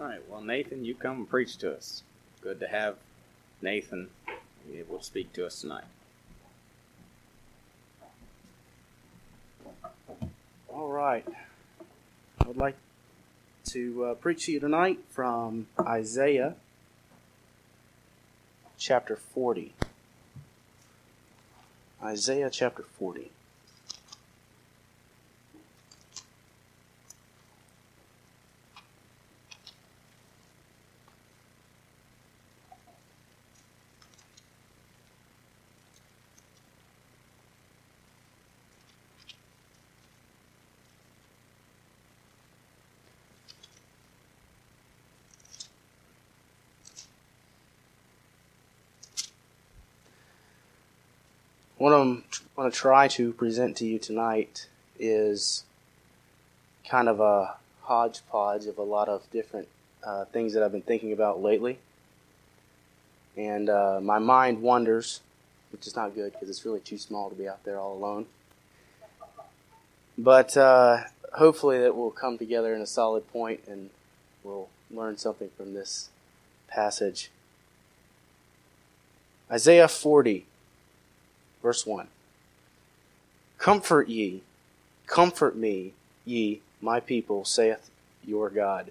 All right. Well, Nathan, you come and preach to us. Good to have Nathan be able to speak to us tonight. All right. I would like to uh, preach to you tonight from Isaiah chapter 40. Isaiah chapter 40. What I'm going to try to present to you tonight is kind of a hodgepodge of a lot of different uh, things that I've been thinking about lately. And uh, my mind wanders, which is not good because it's really too small to be out there all alone. But uh, hopefully, that will come together in a solid point and we'll learn something from this passage. Isaiah 40 Verse 1 Comfort ye, comfort me, ye, my people, saith your God.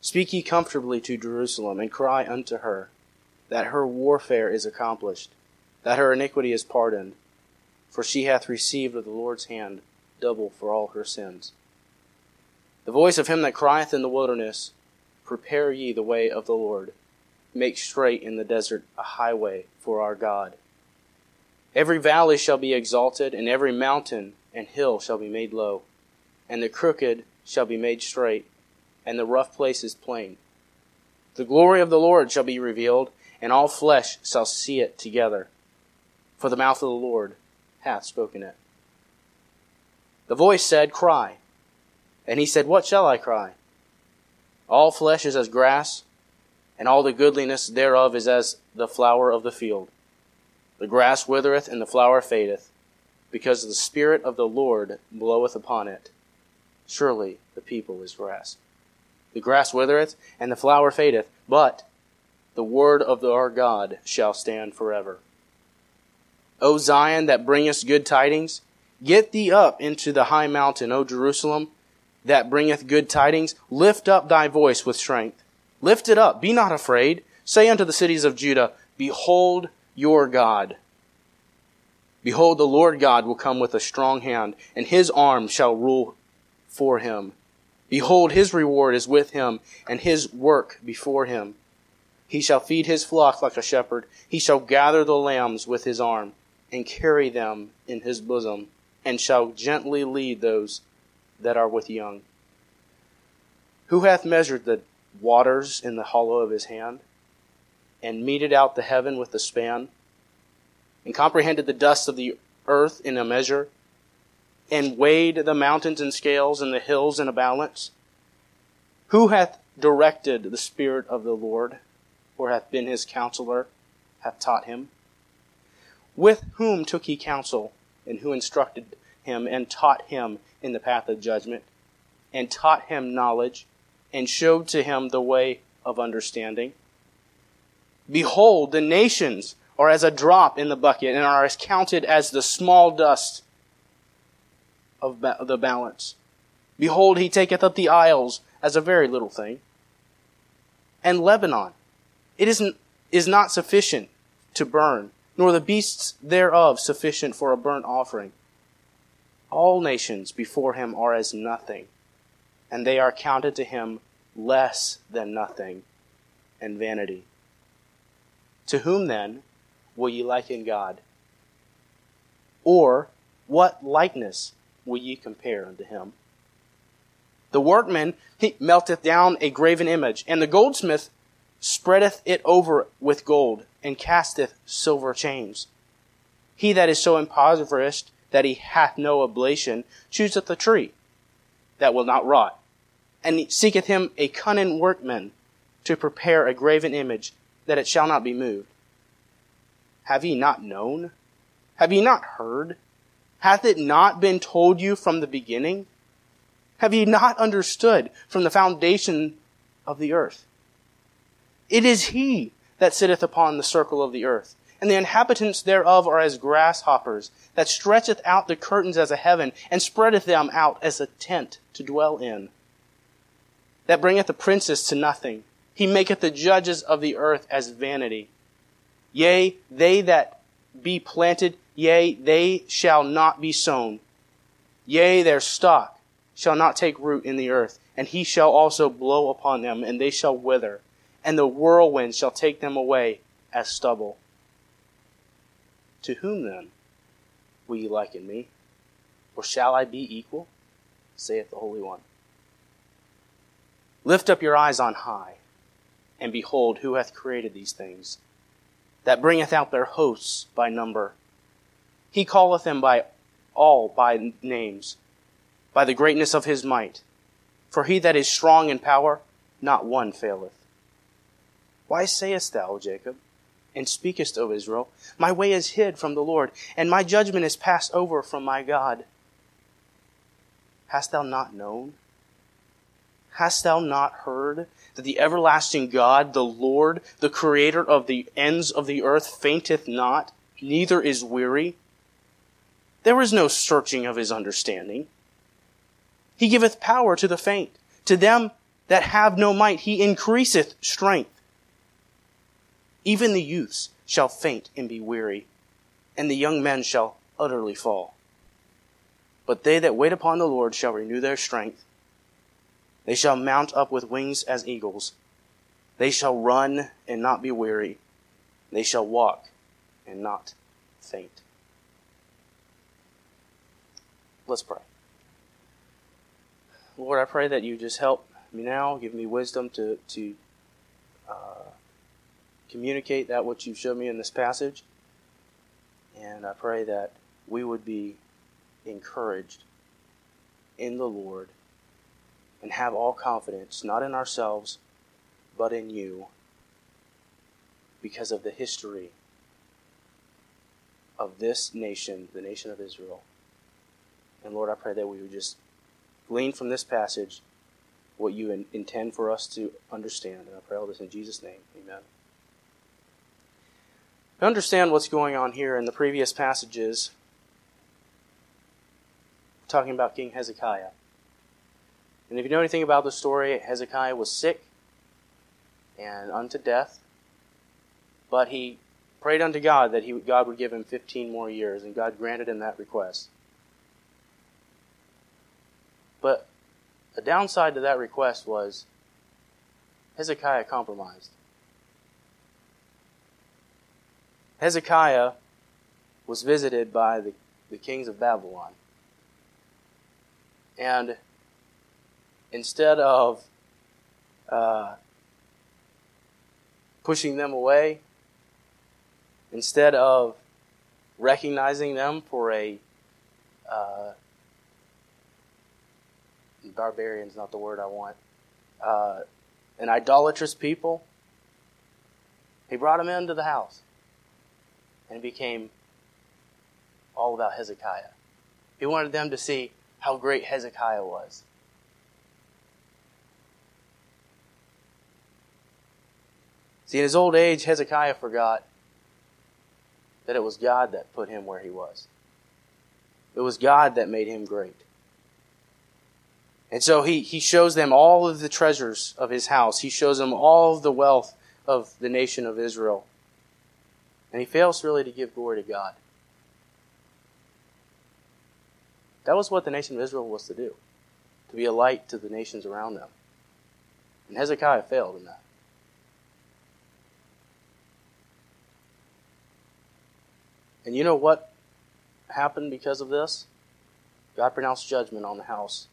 Speak ye comfortably to Jerusalem, and cry unto her, that her warfare is accomplished, that her iniquity is pardoned, for she hath received of the Lord's hand double for all her sins. The voice of him that crieth in the wilderness, Prepare ye the way of the Lord, make straight in the desert a highway for our God. Every valley shall be exalted, and every mountain and hill shall be made low, and the crooked shall be made straight, and the rough places plain. The glory of the Lord shall be revealed, and all flesh shall see it together. For the mouth of the Lord hath spoken it. The voice said, Cry. And he said, What shall I cry? All flesh is as grass, and all the goodliness thereof is as the flower of the field. The grass withereth and the flower fadeth, because the Spirit of the Lord bloweth upon it. Surely the people is grass. The grass withereth and the flower fadeth, but the word of our God shall stand forever. O Zion, that bringest good tidings, get thee up into the high mountain, O Jerusalem, that bringeth good tidings. Lift up thy voice with strength. Lift it up, be not afraid. Say unto the cities of Judah, Behold, your God. Behold, the Lord God will come with a strong hand, and his arm shall rule for him. Behold, his reward is with him, and his work before him. He shall feed his flock like a shepherd. He shall gather the lambs with his arm, and carry them in his bosom, and shall gently lead those that are with young. Who hath measured the waters in the hollow of his hand? And meted out the heaven with a span, and comprehended the dust of the earth in a measure, and weighed the mountains in scales and the hills in a balance? Who hath directed the Spirit of the Lord, or hath been his counselor, hath taught him? With whom took he counsel, and who instructed him, and taught him in the path of judgment, and taught him knowledge, and showed to him the way of understanding? Behold, the nations are as a drop in the bucket and are as counted as the small dust of ba- the balance. Behold, he taketh up the isles as a very little thing. And Lebanon, it is, is not sufficient to burn, nor the beasts thereof sufficient for a burnt offering. All nations before him are as nothing, and they are counted to him less than nothing and vanity. To whom then will ye liken God? Or what likeness will ye compare unto him? The workman he melteth down a graven image, and the goldsmith spreadeth it over with gold, and casteth silver chains. He that is so impoverished that he hath no oblation chooseth a tree that will not rot, and seeketh him a cunning workman to prepare a graven image that it shall not be moved. Have ye not known? Have ye not heard? Hath it not been told you from the beginning? Have ye not understood from the foundation of the earth. It is he that sitteth upon the circle of the earth, and the inhabitants thereof are as grasshoppers, that stretcheth out the curtains as a heaven, and spreadeth them out as a tent to dwell in. That bringeth the princes to nothing. He maketh the judges of the earth as vanity. Yea, they that be planted, yea, they shall not be sown. Yea, their stock shall not take root in the earth, and he shall also blow upon them, and they shall wither, and the whirlwind shall take them away as stubble. To whom then will ye liken me? Or shall I be equal? saith the Holy One. Lift up your eyes on high, and behold who hath created these things, that bringeth out their hosts by number. He calleth them by all by names, by the greatness of his might. For he that is strong in power, not one faileth. Why sayest thou, Jacob, and speakest, O Israel, My way is hid from the Lord, and my judgment is passed over from my God? Hast thou not known? Hast thou not heard that the everlasting God, the Lord, the creator of the ends of the earth, fainteth not, neither is weary? There is no searching of his understanding. He giveth power to the faint. To them that have no might, he increaseth strength. Even the youths shall faint and be weary, and the young men shall utterly fall. But they that wait upon the Lord shall renew their strength. They shall mount up with wings as eagles. They shall run and not be weary. They shall walk and not faint. Let's pray. Lord, I pray that you just help me now, give me wisdom to to uh, communicate that what you've shown me in this passage, and I pray that we would be encouraged in the Lord and have all confidence, not in ourselves, but in you, because of the history of this nation, the nation of Israel. And Lord, I pray that we would just glean from this passage what you in, intend for us to understand. And I pray all this in Jesus' name. Amen. To understand what's going on here in the previous passages, talking about King Hezekiah. And if you know anything about the story, Hezekiah was sick and unto death, but he prayed unto God that he, God would give him 15 more years, and God granted him that request. But the downside to that request was Hezekiah compromised. Hezekiah was visited by the, the kings of Babylon. And instead of uh, pushing them away, instead of recognizing them for a uh, barbarian is not the word I want, uh, an idolatrous people, he brought them into the house. And became all about Hezekiah. He wanted them to see how great Hezekiah was. See, in his old age, Hezekiah forgot that it was God that put him where he was. It was God that made him great. And so he, he shows them all of the treasures of his house. He shows them all of the wealth of the nation of Israel. And he fails really to give glory to God. That was what the nation of Israel was to do to be a light to the nations around them. And Hezekiah failed in that. And you know what happened because of this? God pronounced judgment on the house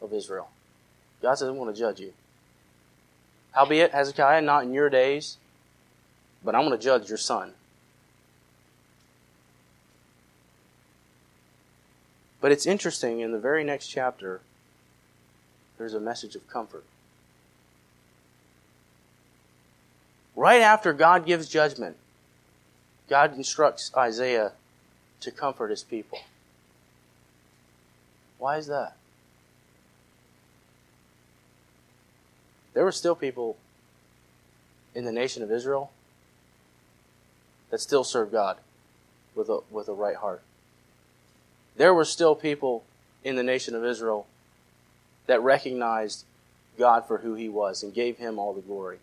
of Israel. God says, I want to judge you. Howbeit, Hezekiah, not in your days, but I'm going to judge your son. But it's interesting, in the very next chapter, there's a message of comfort. Right after God gives judgment, God instructs Isaiah to comfort his people. Why is that? there were still people in the nation of Israel that still served God with a, with a right heart. There were still people in the nation of Israel that recognized God for who he was and gave him all the glory.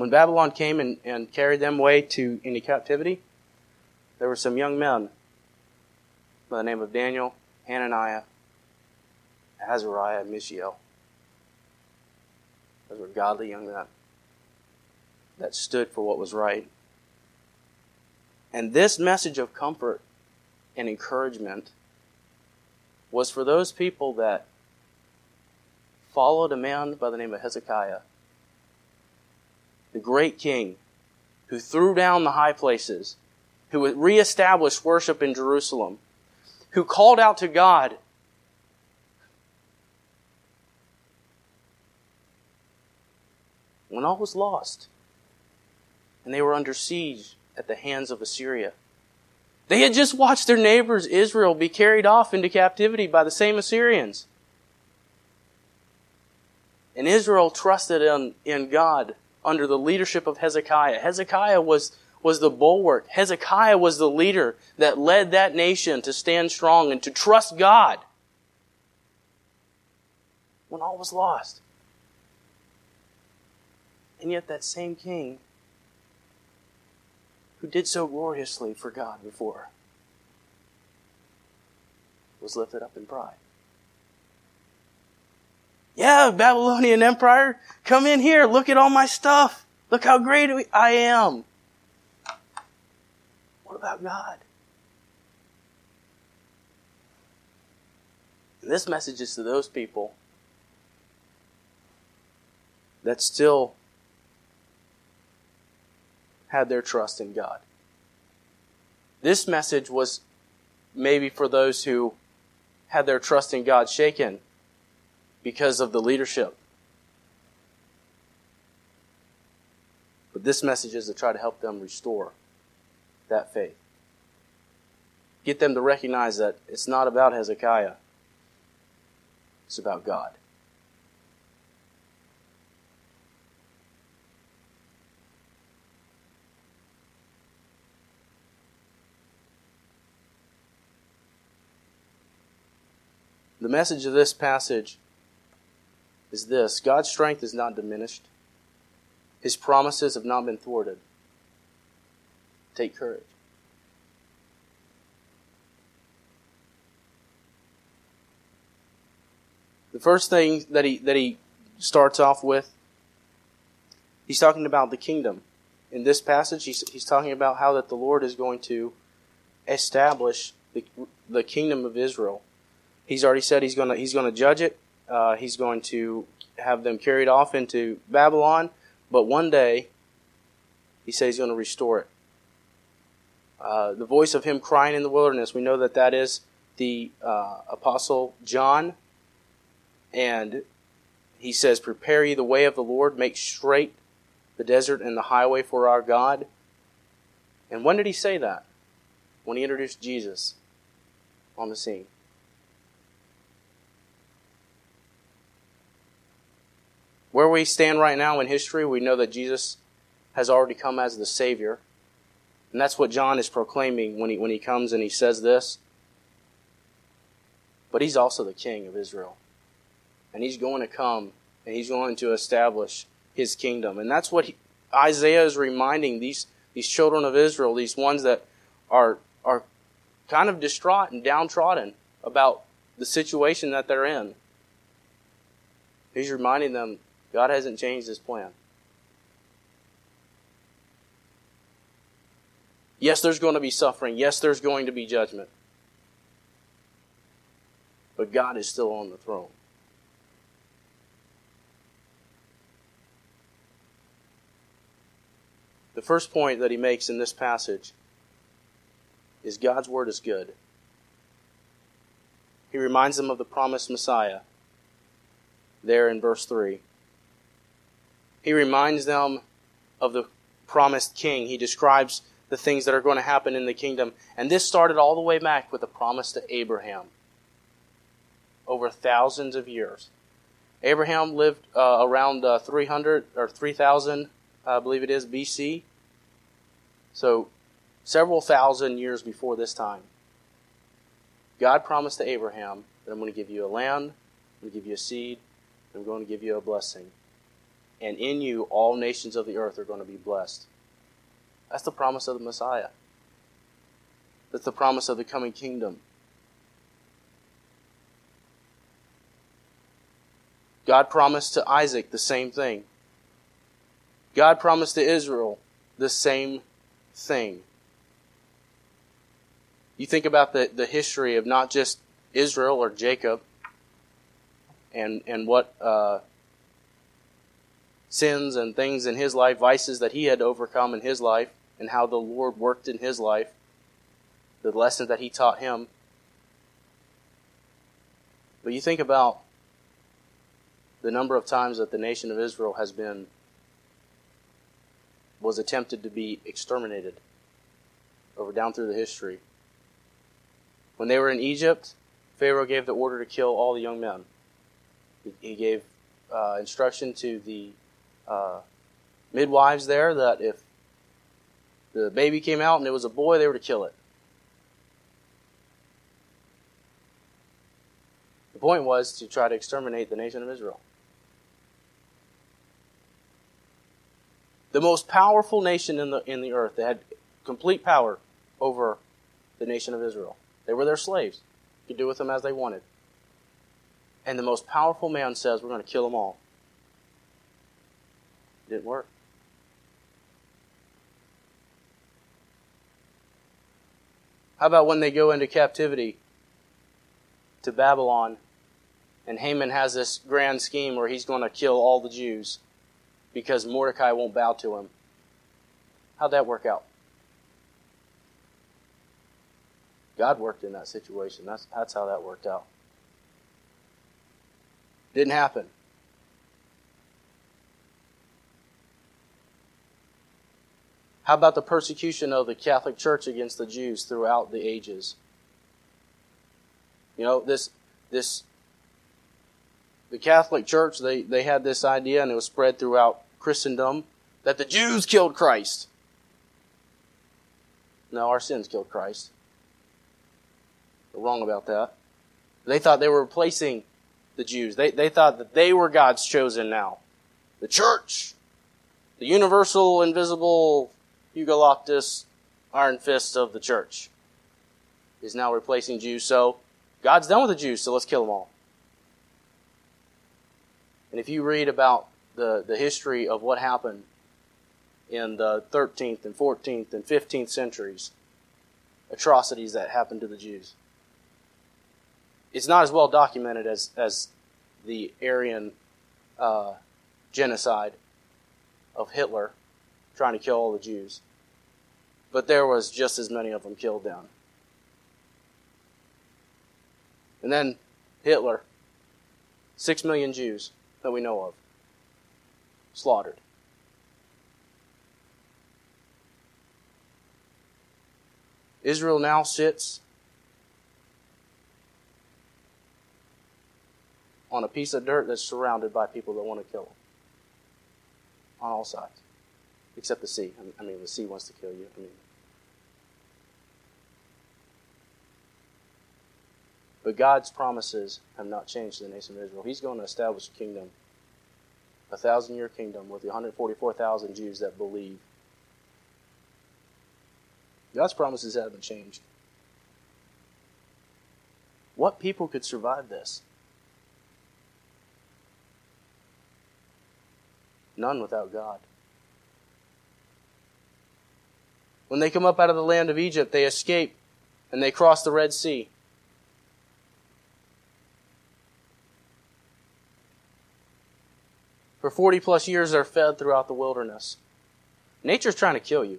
When Babylon came and, and carried them away to into captivity, there were some young men by the name of Daniel, Hananiah, Azariah, and Mishael. Those were godly young men that stood for what was right. And this message of comfort and encouragement was for those people that followed a man by the name of Hezekiah, the great king who threw down the high places, who reestablished worship in Jerusalem, who called out to God. When all was lost and they were under siege at the hands of Assyria. They had just watched their neighbors, Israel, be carried off into captivity by the same Assyrians. And Israel trusted in, in God under the leadership of Hezekiah. Hezekiah was, was the bulwark. Hezekiah was the leader that led that nation to stand strong and to trust God when all was lost. And yet that same king who did so gloriously for God before, was lifted up in pride. Yeah, Babylonian Empire, come in here. Look at all my stuff. Look how great I am. What about God? And this message is to those people that still had their trust in God. This message was maybe for those who had their trust in God shaken because of the leadership. But this message is to try to help them restore that faith. Get them to recognize that it's not about Hezekiah, it's about God. The message of this passage is this God's strength is not diminished, His promises have not been thwarted. Take courage. The first thing that he, that he starts off with, he's talking about the kingdom. In this passage, he's, he's talking about how that the Lord is going to establish the, the kingdom of Israel He's already said he's going to he's going to judge it. Uh, he's going to have them carried off into Babylon. But one day, he says he's going to restore it. Uh, the voice of him crying in the wilderness, we know that that is the uh, apostle John. And he says, Prepare ye the way of the Lord, make straight the desert and the highway for our God. And when did he say that? When he introduced Jesus on the scene. Where we stand right now in history, we know that Jesus has already come as the Savior. And that's what John is proclaiming when he, when he comes and he says this. But he's also the King of Israel. And he's going to come and he's going to establish his kingdom. And that's what he, Isaiah is reminding these, these children of Israel, these ones that are, are kind of distraught and downtrodden about the situation that they're in. He's reminding them God hasn't changed his plan. Yes, there's going to be suffering. Yes, there's going to be judgment. But God is still on the throne. The first point that he makes in this passage is God's word is good. He reminds them of the promised Messiah there in verse 3. He reminds them of the promised king. He describes the things that are going to happen in the kingdom. And this started all the way back with the promise to Abraham. over thousands of years. Abraham lived uh, around uh, 300 or 3000, I believe it is, BC. So several thousand years before this time. God promised to Abraham that I'm going to give you a land, I'm going to give you a seed, I'm going to give you a blessing. And in you, all nations of the earth are going to be blessed. That's the promise of the Messiah. That's the promise of the coming kingdom. God promised to Isaac the same thing. God promised to Israel the same thing. You think about the, the history of not just Israel or Jacob and, and what uh, sins and things in his life, vices that he had overcome in his life, and how the Lord worked in his life, the lessons that he taught him. But you think about the number of times that the nation of Israel has been was attempted to be exterminated over down through the history. When they were in Egypt, Pharaoh gave the order to kill all the young men. He gave uh, instruction to the uh, midwives there that if the baby came out and it was a boy, they were to kill it. The point was to try to exterminate the nation of Israel. the most powerful nation in the in the earth. They had complete power over the nation of Israel. They were their slaves. Could do with them as they wanted. And the most powerful man says, "We're going to kill them all." Didn't work. How about when they go into captivity to Babylon and Haman has this grand scheme where he's going to kill all the Jews? because Mordecai won't bow to him. How'd that work out? God worked in that situation. That's, that's how that worked out. Didn't happen. How about the persecution of the Catholic Church against the Jews throughout the ages? You know, this this the Catholic Church, they, they had this idea, and it was spread throughout Christendom, that the Jews killed Christ. No, our sins killed Christ. They're wrong about that. They thought they were replacing the Jews. They, they thought that they were God's chosen now. The church, the universal, invisible, Hugo Loftus, iron fist of the church, is now replacing Jews. So God's done with the Jews, so let's kill them all. And if you read about the, the history of what happened in the 13th and 14th and 15th centuries, atrocities that happened to the Jews, it's not as well documented as, as the Aryan uh, genocide of Hitler trying to kill all the Jews. But there was just as many of them killed down. And then Hitler, six million Jews that we know of slaughtered. Israel now sits on a piece of dirt that's surrounded by people that want to kill them on all sides, except the sea. I mean, the sea wants to kill you. I mean, But God's promises have not changed to the nation of Israel. He's going to establish a kingdom, a thousand year kingdom with the 144,000 Jews that believe. God's promises haven't changed. What people could survive this? None without God. When they come up out of the land of Egypt, they escape and they cross the Red Sea. For 40 plus years, they're fed throughout the wilderness. Nature's trying to kill you.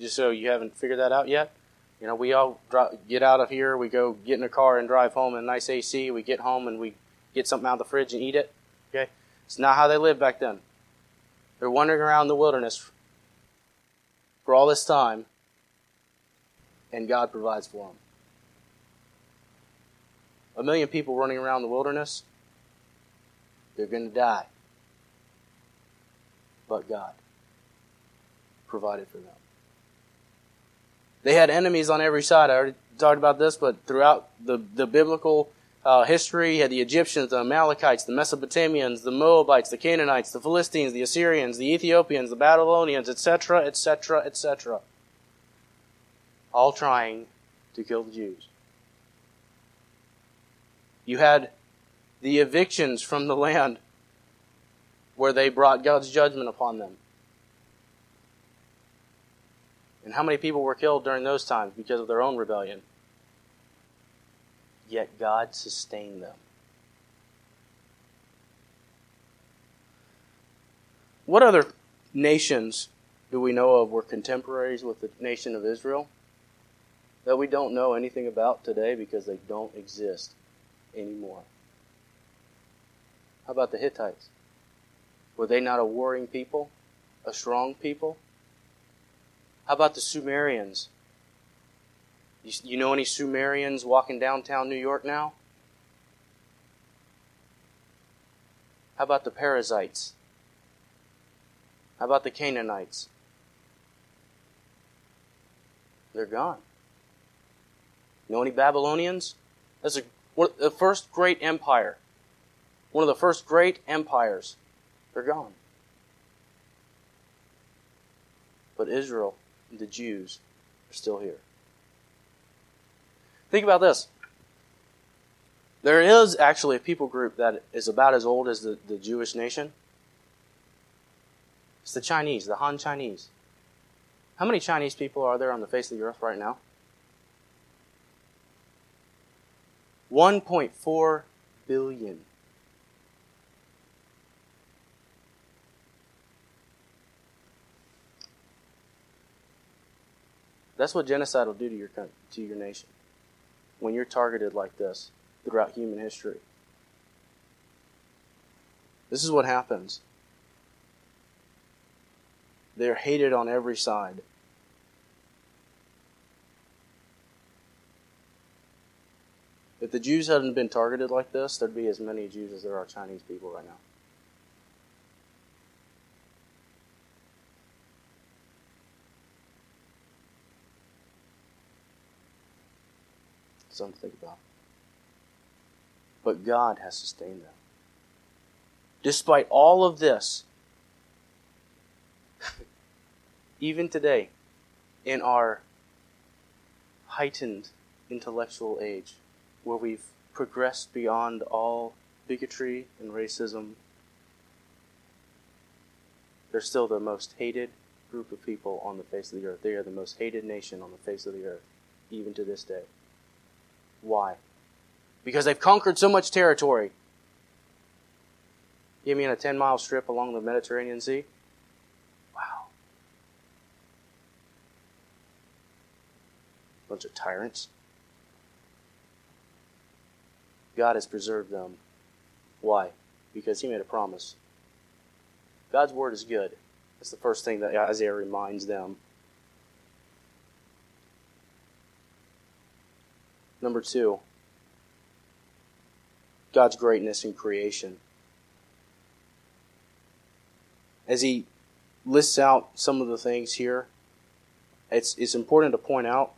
Just so you haven't figured that out yet. You know, we all get out of here, we go get in a car and drive home in nice AC. We get home and we get something out of the fridge and eat it. Okay? It's not how they lived back then. They're wandering around the wilderness for all this time, and God provides for them. a million people running around the wilderness, they're going to die. But God provided for them. They had enemies on every side. I already talked about this, but throughout the, the biblical uh, history, you had the Egyptians, the Amalekites, the Mesopotamians, the Moabites, the Canaanites, the Philistines, the Assyrians, the Ethiopians, the Babylonians, etc., etc., etc. All trying to kill the Jews. You had the evictions from the land where they brought God's judgment upon them. And how many people were killed during those times because of their own rebellion? Yet God sustained them. What other nations do we know of were contemporaries with the nation of Israel that we don't know anything about today because they don't exist anymore? How about the Hittites? Were they not a warring people? A strong people? How about the Sumerians? You, you know any Sumerians walking downtown New York now? How about the Perizzites? How about the Canaanites? They're gone. You know any Babylonians? That's a, the first great empire. One of the first great empires. They're gone. But Israel and the Jews are still here. Think about this. There is actually a people group that is about as old as the, the Jewish nation. It's the Chinese, the Han Chinese. How many Chinese people are there on the face of the earth right now? 1.4 billion. That's what genocide will do to your to your nation. When you're targeted like this throughout human history. This is what happens. They're hated on every side. If the Jews hadn't been targeted like this, there'd be as many Jews as there are Chinese people right now. Something to think about. But God has sustained them. Despite all of this, even today, in our heightened intellectual age, where we've progressed beyond all bigotry and racism, they're still the most hated group of people on the face of the earth. They are the most hated nation on the face of the earth, even to this day. Why? Because they've conquered so much territory. Give me a 10 mile strip along the Mediterranean Sea. Wow. Bunch of tyrants. God has preserved them. Why? Because He made a promise. God's word is good. That's the first thing that Isaiah reminds them. Number two, God's greatness in creation. As he lists out some of the things here, it's, it's important to point out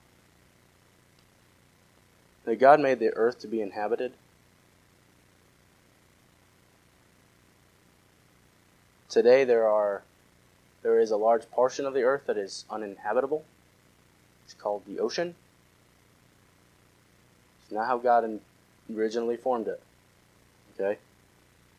that God made the earth to be inhabited. Today there are there is a large portion of the earth that is uninhabitable. It's called the ocean. It's not how God originally formed it. Okay?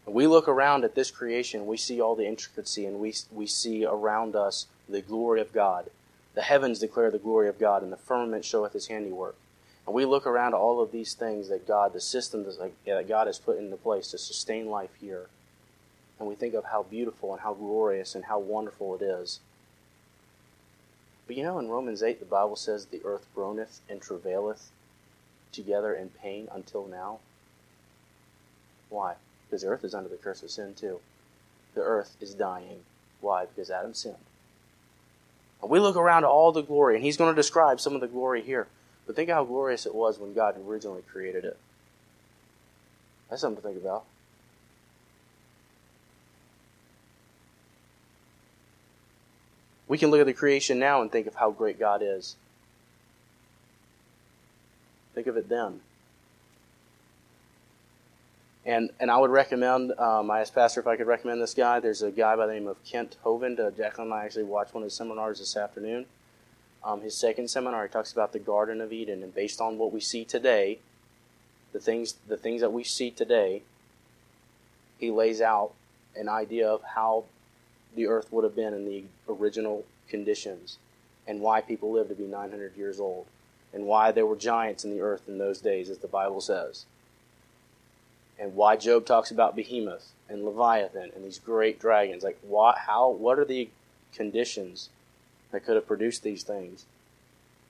We look around at this creation, we see all the intricacy and we, we see around us the glory of God. The heavens declare the glory of God, and the firmament showeth his handiwork. And we look around at all of these things that God, the system that God has put into place to sustain life here. And we think of how beautiful and how glorious and how wonderful it is. But you know, in Romans 8, the Bible says, The earth groaneth and travaileth together in pain until now? Why? Because the earth is under the curse of sin too. The earth is dying. Why? Because Adam sinned. And we look around at all the glory, and he's going to describe some of the glory here. But think how glorious it was when God originally created it. That's something to think about. We can look at the creation now and think of how great God is. Think of it then. And and I would recommend, um, I asked Pastor if I could recommend this guy. There's a guy by the name of Kent Hovind. Uh, Jacqueline and I actually watched one of his seminars this afternoon. Um, his second seminar, he talks about the Garden of Eden, and based on what we see today, the things the things that we see today, he lays out an idea of how the earth would have been in the original conditions, and why people live to be 900 years old, and why there were giants in the earth in those days, as the Bible says and why Job talks about Behemoth and Leviathan and these great dragons. Like, what, how, what are the conditions that could have produced these things?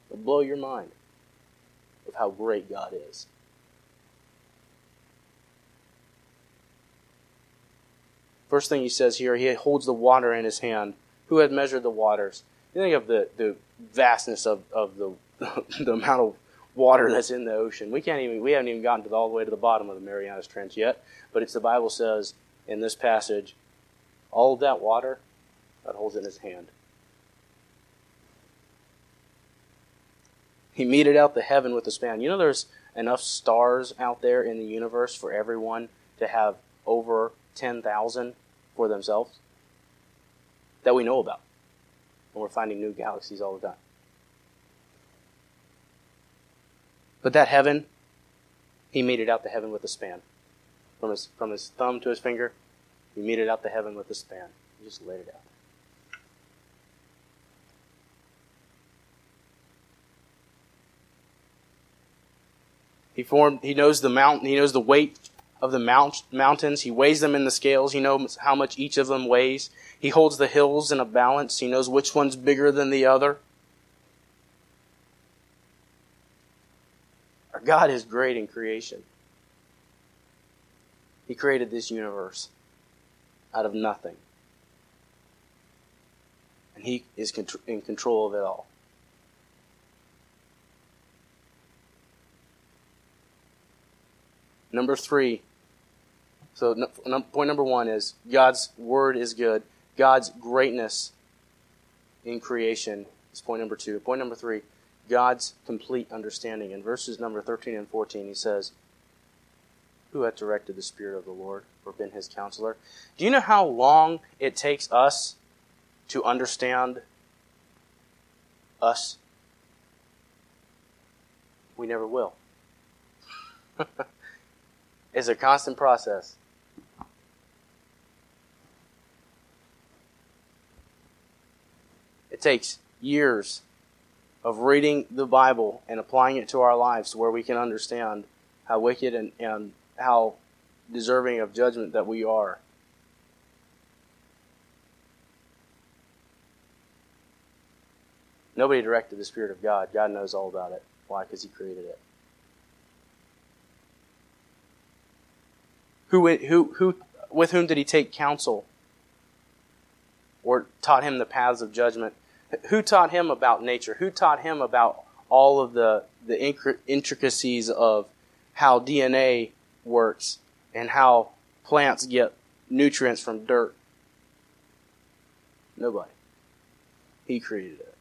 It'll blow your mind of how great God is. First thing he says here, he holds the water in his hand. Who had measured the waters? You think of the, the vastness of, of the, the amount of water that's in the ocean. We can't even we haven't even gotten to the, all the way to the bottom of the Marianas Trench yet. But it's the Bible says in this passage, all of that water God holds in His hand. He meted out the heaven with a span. You know, there's enough stars out there in the universe for everyone to have over ten thousand for themselves that we know about, and we're finding new galaxies all the time. But that heaven, he meted out the heaven with a span. From his, from his thumb to his finger, he meted out the heaven with a span. He just laid it out. He formed. He knows the mountain. He knows the weight of the mount, mountains. He weighs them in the scales. He knows how much each of them weighs. He holds the hills in a balance. He knows which one's bigger than the other. Our God is great in creation. He created this universe out of nothing. And He is in control of it all. Number three. So, point number one is God's word is good. God's greatness in creation is point number two. Point number three God's complete understanding. In verses number 13 and 14, he says, Who hath directed the Spirit of the Lord or been his counselor? Do you know how long it takes us to understand us? We never will. it's a constant process. It takes years of reading the Bible and applying it to our lives where we can understand how wicked and, and how deserving of judgment that we are. Nobody directed the Spirit of God. God knows all about it. Why? Because He created it. Who, who, who, with whom did He take counsel or taught him the paths of judgment? Who taught him about nature? Who taught him about all of the, the intricacies of how DNA works and how plants get nutrients from dirt? Nobody. He created it.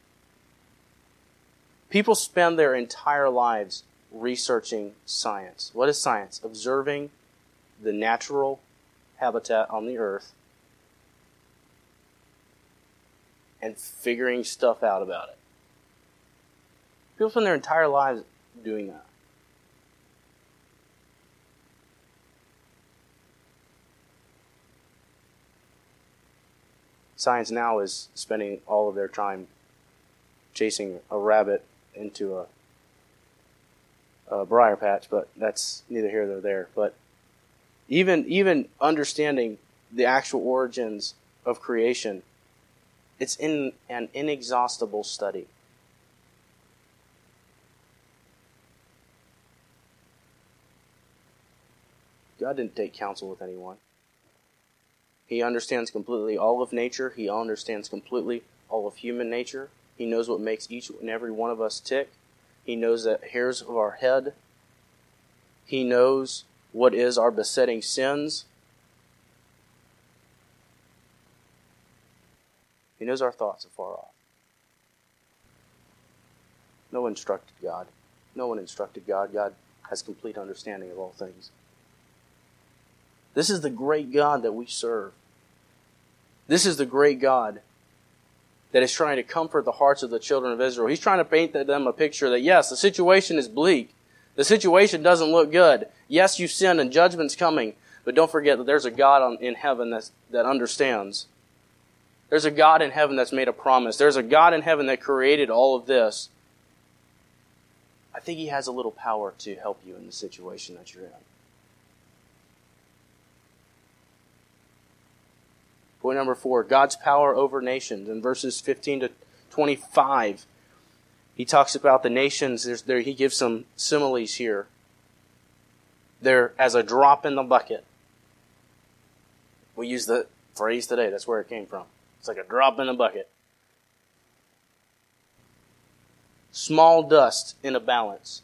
People spend their entire lives researching science. What is science? Observing the natural habitat on the earth and figuring stuff out about it. People spend their entire lives doing that. Science now is spending all of their time chasing a rabbit into a, a briar patch, but that's neither here nor there. But even even understanding the actual origins of creation it's in an inexhaustible study. God didn't take counsel with anyone. He understands completely all of nature. He understands completely all of human nature. He knows what makes each and every one of us tick. He knows the hairs of our head. He knows what is our besetting sins. He knows our thoughts afar off. No one instructed God. No one instructed God. God has complete understanding of all things. This is the great God that we serve. This is the great God that is trying to comfort the hearts of the children of Israel. He's trying to paint them a picture that yes, the situation is bleak. The situation doesn't look good. Yes, you sin and judgment's coming, but don't forget that there's a God in heaven that understands. There's a God in heaven that's made a promise. There's a God in heaven that created all of this. I think He has a little power to help you in the situation that you're in. Point number four God's power over nations. In verses 15 to 25, he talks about the nations. There, he gives some similes here. They're as a drop in the bucket. We use the phrase today, that's where it came from. It's like a drop in a bucket. Small dust in a balance.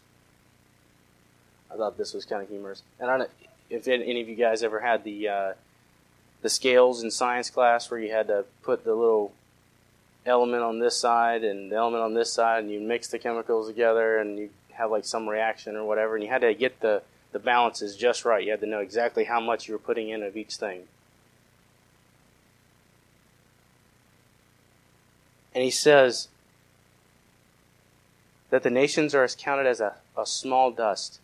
I thought this was kind of humorous. And I don't know if any of you guys ever had the uh, the scales in science class where you had to put the little element on this side and the element on this side, and you mix the chemicals together, and you have like some reaction or whatever, and you had to get the the balances just right. You had to know exactly how much you were putting in of each thing. And he says that the nations are as counted as a, a small dust.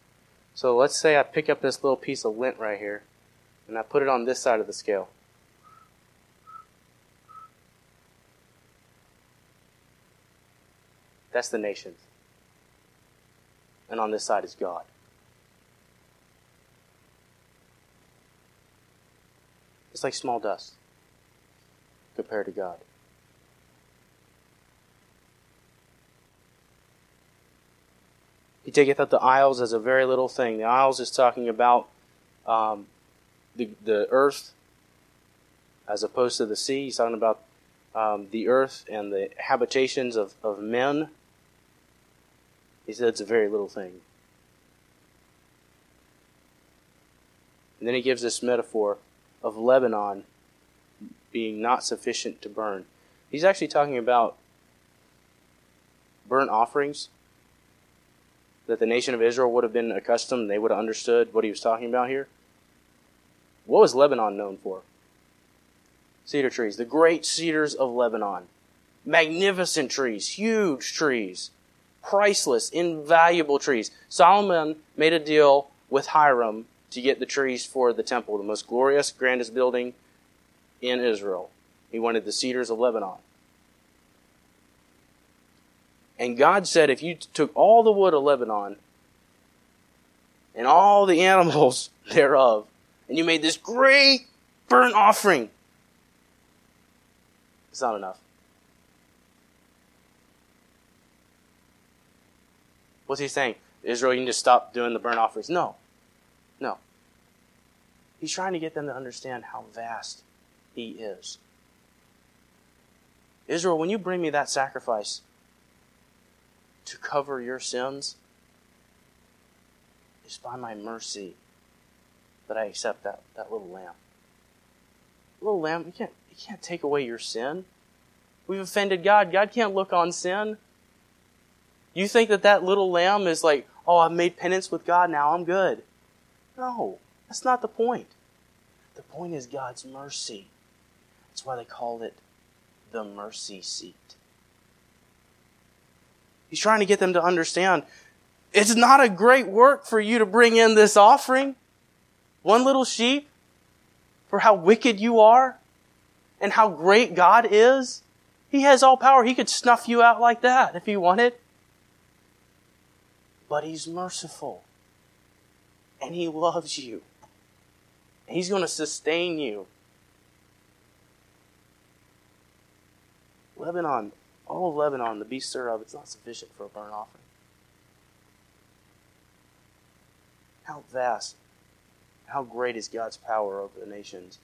So let's say I pick up this little piece of lint right here and I put it on this side of the scale. That's the nations. And on this side is God. It's like small dust compared to God. He taketh up the isles as a very little thing. The isles is talking about um, the, the earth as opposed to the sea. He's talking about um, the earth and the habitations of, of men. He said it's a very little thing. And then he gives this metaphor of Lebanon being not sufficient to burn. He's actually talking about burnt offerings that the nation of Israel would have been accustomed, they would have understood what he was talking about here. What was Lebanon known for? Cedar trees, the great cedars of Lebanon. Magnificent trees, huge trees, priceless, invaluable trees. Solomon made a deal with Hiram to get the trees for the temple, the most glorious, grandest building in Israel. He wanted the cedars of Lebanon. And God said, if you took all the wood of Lebanon and all the animals thereof and you made this great burnt offering. It's not enough. What's he saying? Israel, you can just stop doing the burnt offerings. No. No. He's trying to get them to understand how vast he is. Israel, when you bring me that sacrifice to cover your sins, it's by my mercy that I accept that, that little lamb. Little lamb, you can't, you can't take away your sin. We've offended God. God can't look on sin. You think that that little lamb is like, oh, I've made penance with God, now I'm good. No, that's not the point. The point is God's mercy. That's why they call it the mercy seat. He's trying to get them to understand it's not a great work for you to bring in this offering. One little sheep for how wicked you are and how great God is. He has all power. He could snuff you out like that if he wanted. But he's merciful. And he loves you. He's going to sustain you. Lebanon, all of Lebanon, the beasts thereof, it's not sufficient for a burnt offering. How vast how great is God's power over the nations?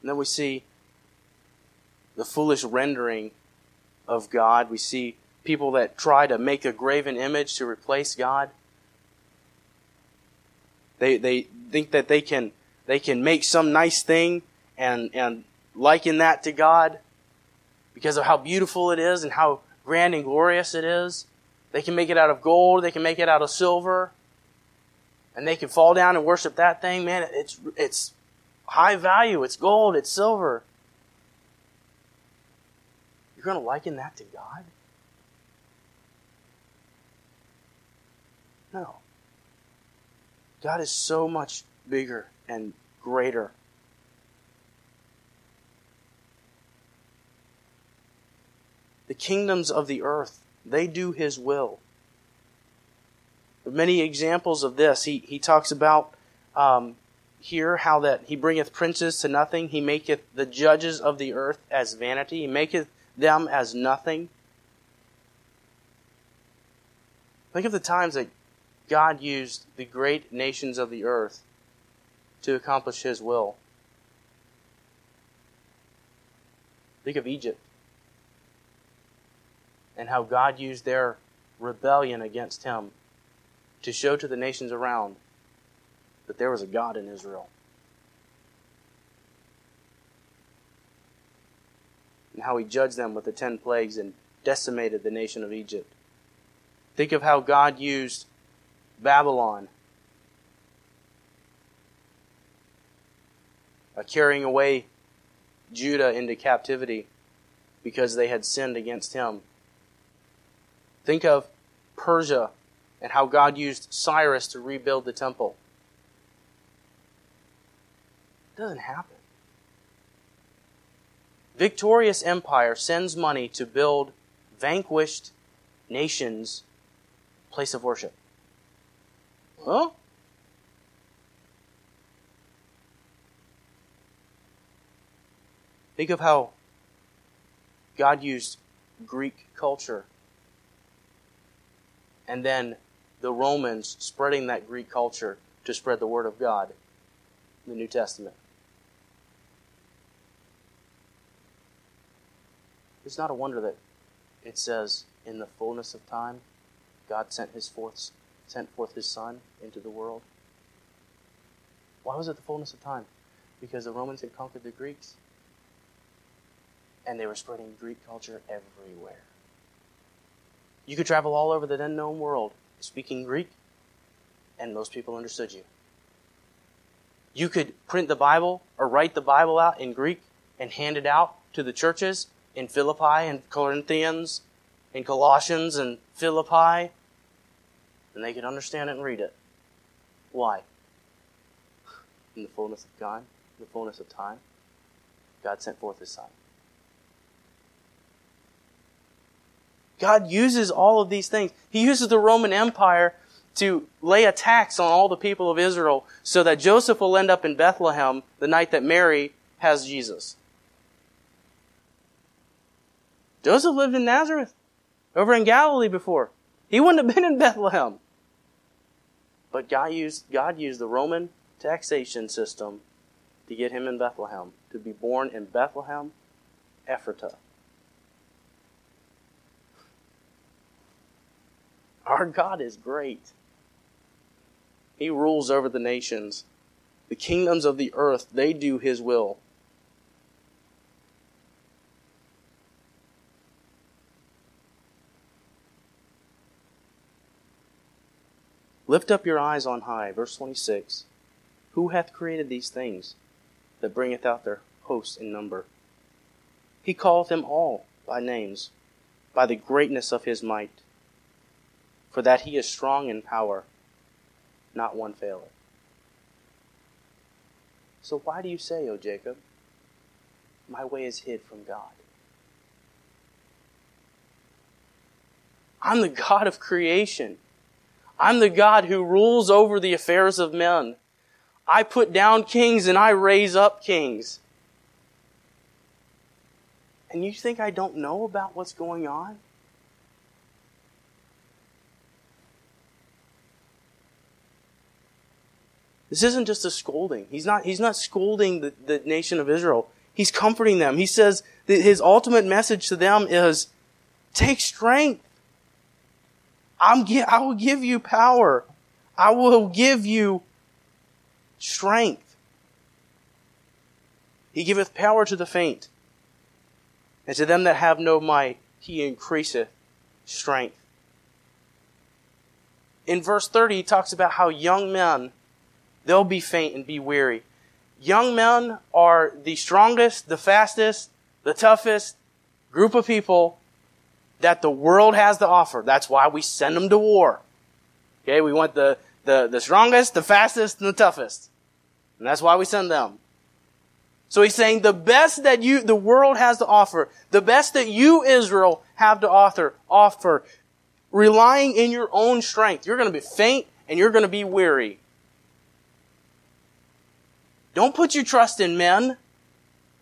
And then we see the foolish rendering of God. We see people that try to make a graven image to replace God. They, they think that they can, they can make some nice thing and, and liken that to God because of how beautiful it is and how grand and glorious it is. They can make it out of gold, they can make it out of silver, and they can fall down and worship that thing. Man, it's, it's high value, it's gold, it's silver. You're going to liken that to God? No. God is so much bigger and greater. The kingdoms of the earth, they do his will. Many examples of this. He, he talks about um, here how that he bringeth princes to nothing, he maketh the judges of the earth as vanity, he maketh them as nothing. Think of the times that God used the great nations of the earth to accomplish His will. Think of Egypt and how God used their rebellion against Him to show to the nations around that there was a God in Israel. And how He judged them with the ten plagues and decimated the nation of Egypt. Think of how God used Babylon. Uh, carrying away Judah into captivity because they had sinned against him. Think of Persia and how God used Cyrus to rebuild the temple. It doesn't happen. Victorious empire sends money to build vanquished nations' place of worship. Huh? Think of how God used Greek culture and then the Romans spreading that Greek culture to spread the Word of God in the New Testament. It's not a wonder that it says, in the fullness of time, God sent his forth sent forth his Son into the world. Why was it the fullness of time? Because the Romans had conquered the Greeks and they were spreading Greek culture everywhere. You could travel all over the then known world speaking Greek, and most people understood you. You could print the Bible or write the Bible out in Greek and hand it out to the churches in Philippi and Corinthians, and Colossians and Philippi and they could understand it and read it. Why? In the fullness of God, in the fullness of time, God sent forth His Son. God uses all of these things. He uses the Roman Empire to lay a tax on all the people of Israel so that Joseph will end up in Bethlehem the night that Mary has Jesus. Joseph lived in Nazareth, over in Galilee before. He wouldn't have been in Bethlehem. But God used, God used the Roman taxation system to get him in Bethlehem, to be born in Bethlehem, Ephratah. Our God is great. He rules over the nations. The kingdoms of the earth, they do His will. Lift up your eyes on high. Verse 26. Who hath created these things that bringeth out their hosts in number? He calleth them all by names, by the greatness of his might. For that he is strong in power, not one faileth. So why do you say, O Jacob, my way is hid from God? I'm the God of creation. I'm the God who rules over the affairs of men. I put down kings and I raise up kings. And you think I don't know about what's going on? This isn't just a scolding. He's not, he's not scolding the, the nation of Israel. He's comforting them. He says that his ultimate message to them is take strength. I'm, I will give you power. I will give you strength. He giveth power to the faint, and to them that have no might, he increaseth strength. In verse 30, he talks about how young men, they'll be faint and be weary. Young men are the strongest, the fastest, the toughest group of people that the world has to offer. That's why we send them to war. Okay, we want the, the, the strongest, the fastest, and the toughest. And that's why we send them. So he's saying the best that you, the world has to offer, the best that you, Israel, have to offer, offer, relying in your own strength. You're going to be faint and you're going to be weary. Don't put your trust in men.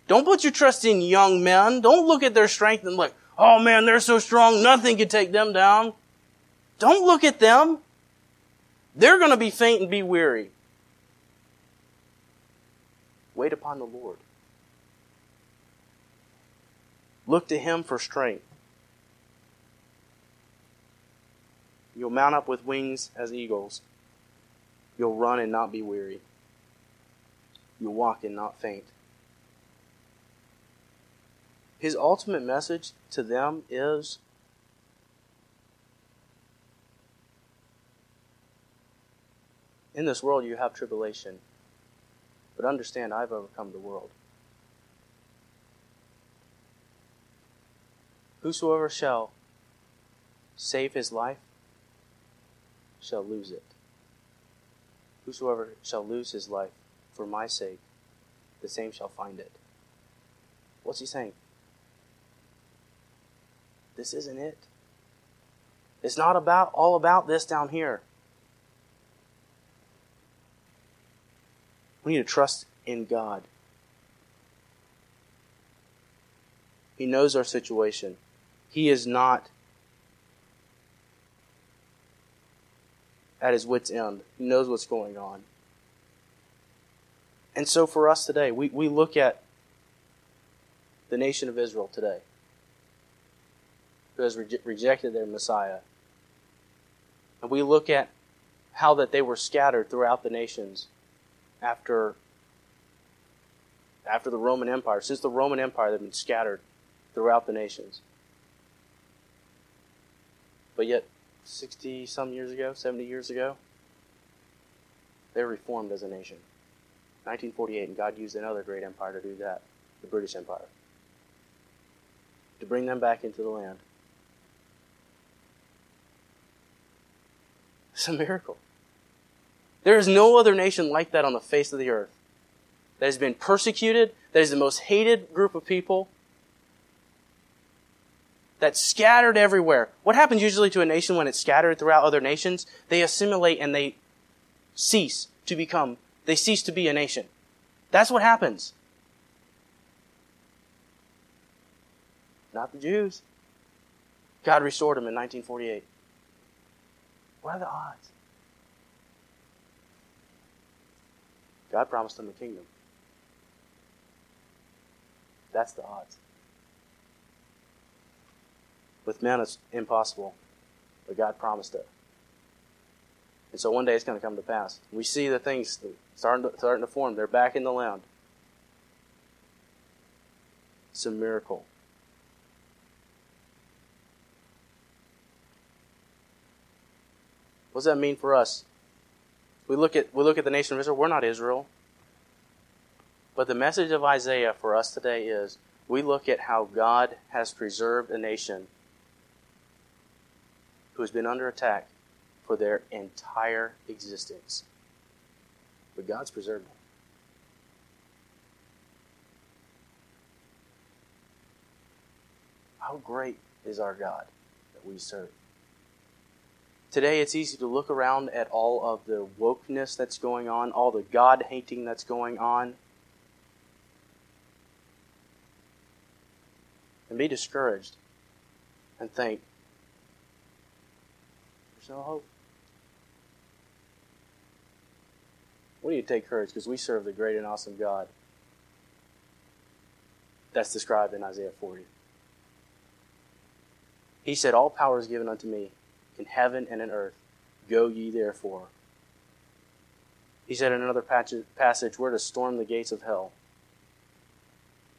Don't put your trust in young men. Don't look at their strength and like, oh man, they're so strong, nothing can take them down. Don't look at them. They're going to be faint and be weary. Wait upon the Lord. Look to Him for strength. You'll mount up with wings as eagles. You'll run and not be weary. You'll walk and not faint. His ultimate message to them is In this world you have tribulation, but understand I've overcome the world. Whosoever shall save his life shall lose it. Whosoever shall lose his life for my sake, the same shall find it. What's he saying? This isn't it. It's not about all about this down here. We need to trust in God. He knows our situation. He is not at his wits' end. He knows what's going on. And so for us today, we, we look at the nation of Israel today who has re- rejected their Messiah. And we look at how that they were scattered throughout the nations after after the Roman Empire. Since the Roman Empire, they've been scattered throughout the nations. But yet, 60 some years ago, 70 years ago, they reformed as a nation. 1948, and God used another great empire to do that the British Empire. To bring them back into the land. It's a miracle. There is no other nation like that on the face of the earth that has been persecuted, that is the most hated group of people, that's scattered everywhere. What happens usually to a nation when it's scattered throughout other nations? They assimilate and they cease to become, they cease to be a nation. That's what happens. Not the Jews. God restored them in 1948. What are the odds? God promised them a kingdom. That's the odds. With men, it's impossible, but God promised it. And so one day it's going to come to pass. We see the things starting to, starting to form. They're back in the land. It's a miracle. What does that mean for us? We look at we look at the nation of Israel. We're not Israel. But the message of Isaiah for us today is we look at how God has preserved a nation who has been under attack for their entire existence. But God's preserved them. How great is our God that we serve? Today, it's easy to look around at all of the wokeness that's going on, all the God hating that's going on, and be discouraged and think, there's no hope. We need to take courage because we serve the great and awesome God that's described in Isaiah 40. He said, All power is given unto me in heaven and in earth. Go ye therefore. He said in another passage, We're to storm the gates of hell.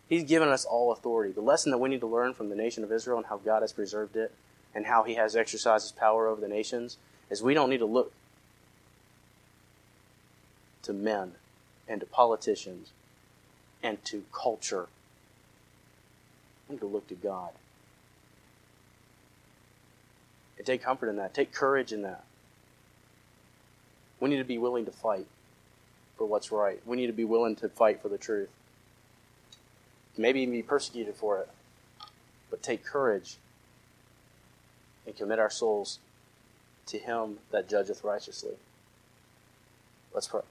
He's given us all authority. The lesson that we need to learn from the nation of Israel and how God has preserved it and how he has exercised his power over the nations is we don't need to look to men and to politicians and to culture. We need to look to God. And take comfort in that. Take courage in that. We need to be willing to fight for what's right. We need to be willing to fight for the truth. Maybe even be persecuted for it. But take courage and commit our souls to Him that judgeth righteously. Let's pray.